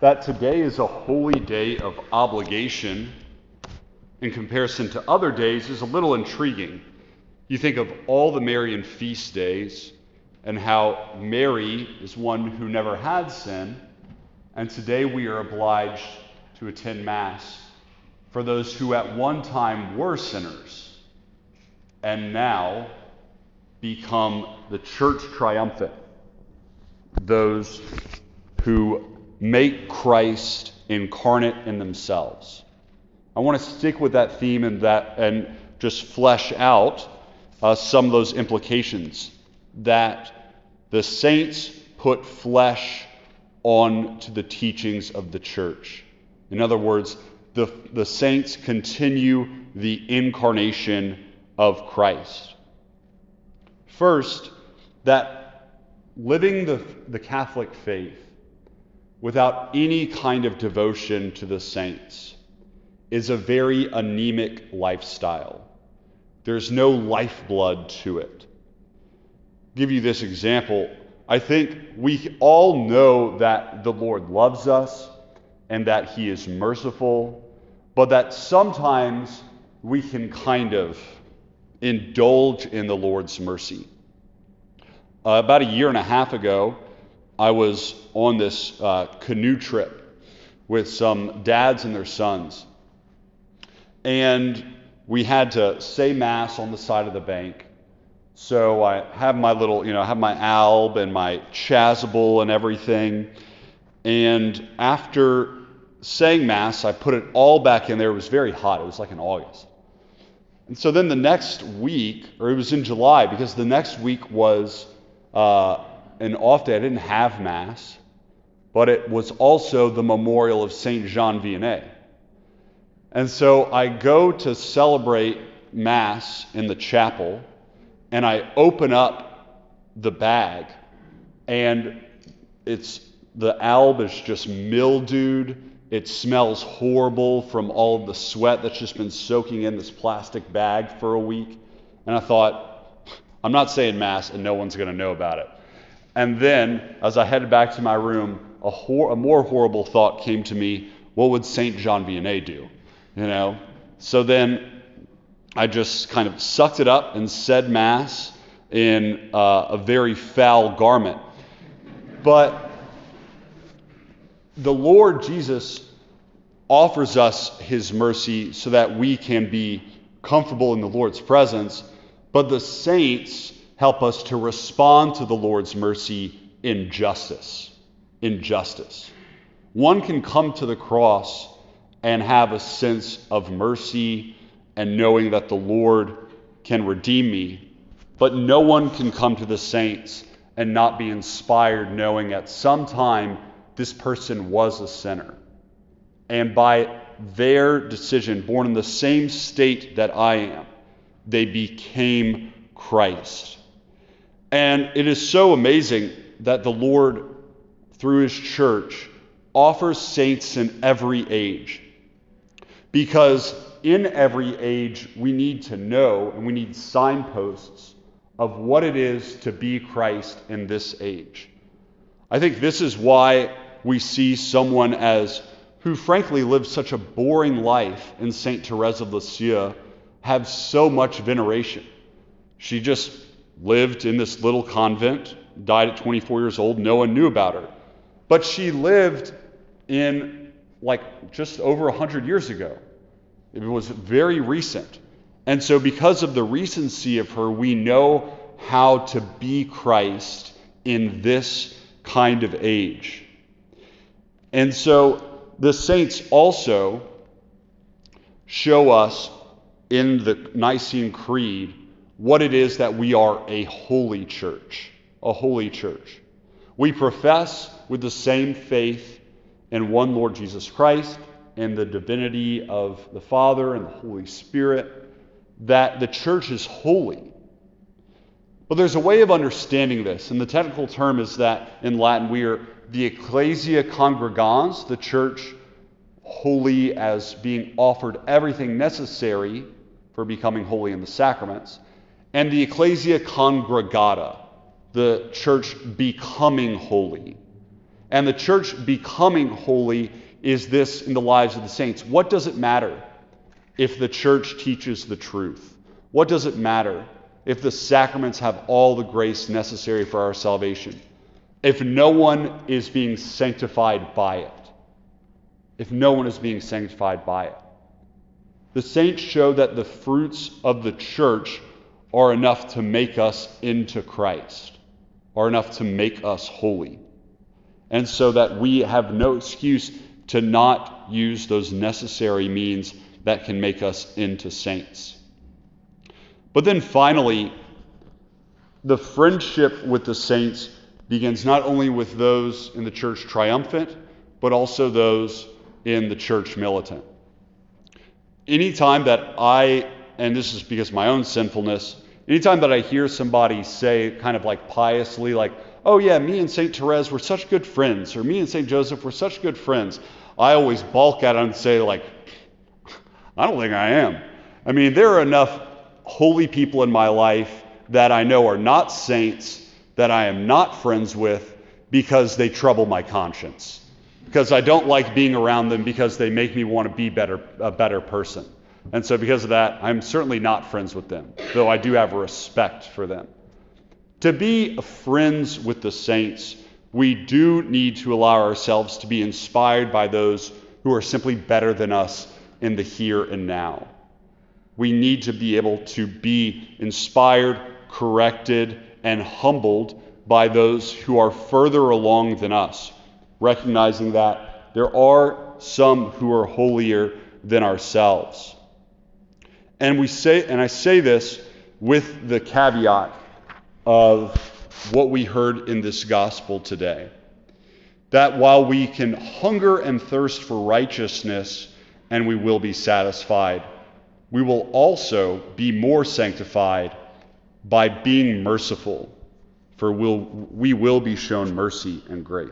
that today is a holy day of obligation in comparison to other days is a little intriguing. You think of all the Marian feast days and how Mary is one who never had sin, and today we are obliged to attend Mass for those who at one time were sinners and now become the church triumphant, those who make Christ incarnate in themselves. I want to stick with that theme and that and just flesh out uh, some of those implications that the saints put flesh on to the teachings of the church. In other words, the, the saints continue the incarnation of Christ. First, that living the, the Catholic faith without any kind of devotion to the saints is a very anemic lifestyle. There's no lifeblood to it. I'll give you this example. I think we all know that the Lord loves us and that He is merciful, but that sometimes we can kind of indulge in the Lord's mercy. Uh, about a year and a half ago, I was on this uh, canoe trip with some dads and their sons. And we had to say Mass on the side of the bank. So I have my little, you know, I have my alb and my chasuble and everything. And after saying Mass, I put it all back in there. It was very hot. It was like in August. And so then the next week, or it was in July, because the next week was uh, an off day. I didn't have Mass, but it was also the memorial of St. Jean Vianney. And so I go to celebrate Mass in the chapel, and I open up the bag, and it's the alb is just mildewed. It smells horrible from all the sweat that's just been soaking in this plastic bag for a week. And I thought, I'm not saying Mass, and no one's going to know about it. And then, as I headed back to my room, a, hor- a more horrible thought came to me what would St. Jean Vianney do? You know? So then I just kind of sucked it up and said Mass in uh, a very foul garment. But the Lord Jesus offers us his mercy so that we can be comfortable in the Lord's presence, but the saints help us to respond to the Lord's mercy in justice. In justice. One can come to the cross and have a sense of mercy and knowing that the Lord can redeem me, but no one can come to the saints and not be inspired knowing at some time this person was a sinner. And by their decision, born in the same state that I am, they became Christ. And it is so amazing that the Lord, through His church, offers saints in every age. Because in every age, we need to know and we need signposts of what it is to be Christ in this age. I think this is why we see someone as who frankly lived such a boring life in St. Therese of Lisieux have so much veneration. She just lived in this little convent, died at 24 years old. No one knew about her. But she lived in like just over 100 years ago. It was very recent. And so, because of the recency of her, we know how to be Christ in this kind of age. And so, the saints also show us in the Nicene Creed what it is that we are a holy church. A holy church. We profess with the same faith in one Lord Jesus Christ and the divinity of the Father and the Holy Spirit that the church is holy. But there's a way of understanding this, and the technical term is that in Latin we are the ecclesia congregans, the church holy as being offered everything necessary for becoming holy in the sacraments and the ecclesia congregata, the church becoming holy. And the church becoming holy is this in the lives of the saints. What does it matter if the church teaches the truth? What does it matter if the sacraments have all the grace necessary for our salvation? If no one is being sanctified by it? If no one is being sanctified by it? The saints show that the fruits of the church are enough to make us into Christ, are enough to make us holy. And so that we have no excuse to not use those necessary means that can make us into saints. But then finally, the friendship with the saints begins not only with those in the church triumphant, but also those in the church militant. Anytime that I, and this is because of my own sinfulness, anytime that I hear somebody say, kind of like piously, like, oh yeah, me and St. Therese were such good friends, or me and St. Joseph were such good friends, I always balk at them and say, like, I don't think I am. I mean, there are enough holy people in my life that I know are not saints that I am not friends with because they trouble my conscience. Because I don't like being around them because they make me want to be better, a better person. And so, because of that, I'm certainly not friends with them, though I do have respect for them. To be friends with the saints, we do need to allow ourselves to be inspired by those who are simply better than us in the here and now. We need to be able to be inspired, corrected, and humbled by those who are further along than us, recognizing that there are some who are holier than ourselves. And we say and I say this with the caveat of what we heard in this gospel today. That while we can hunger and thirst for righteousness and we will be satisfied, we will also be more sanctified by being merciful, for we'll, we will be shown mercy and grace.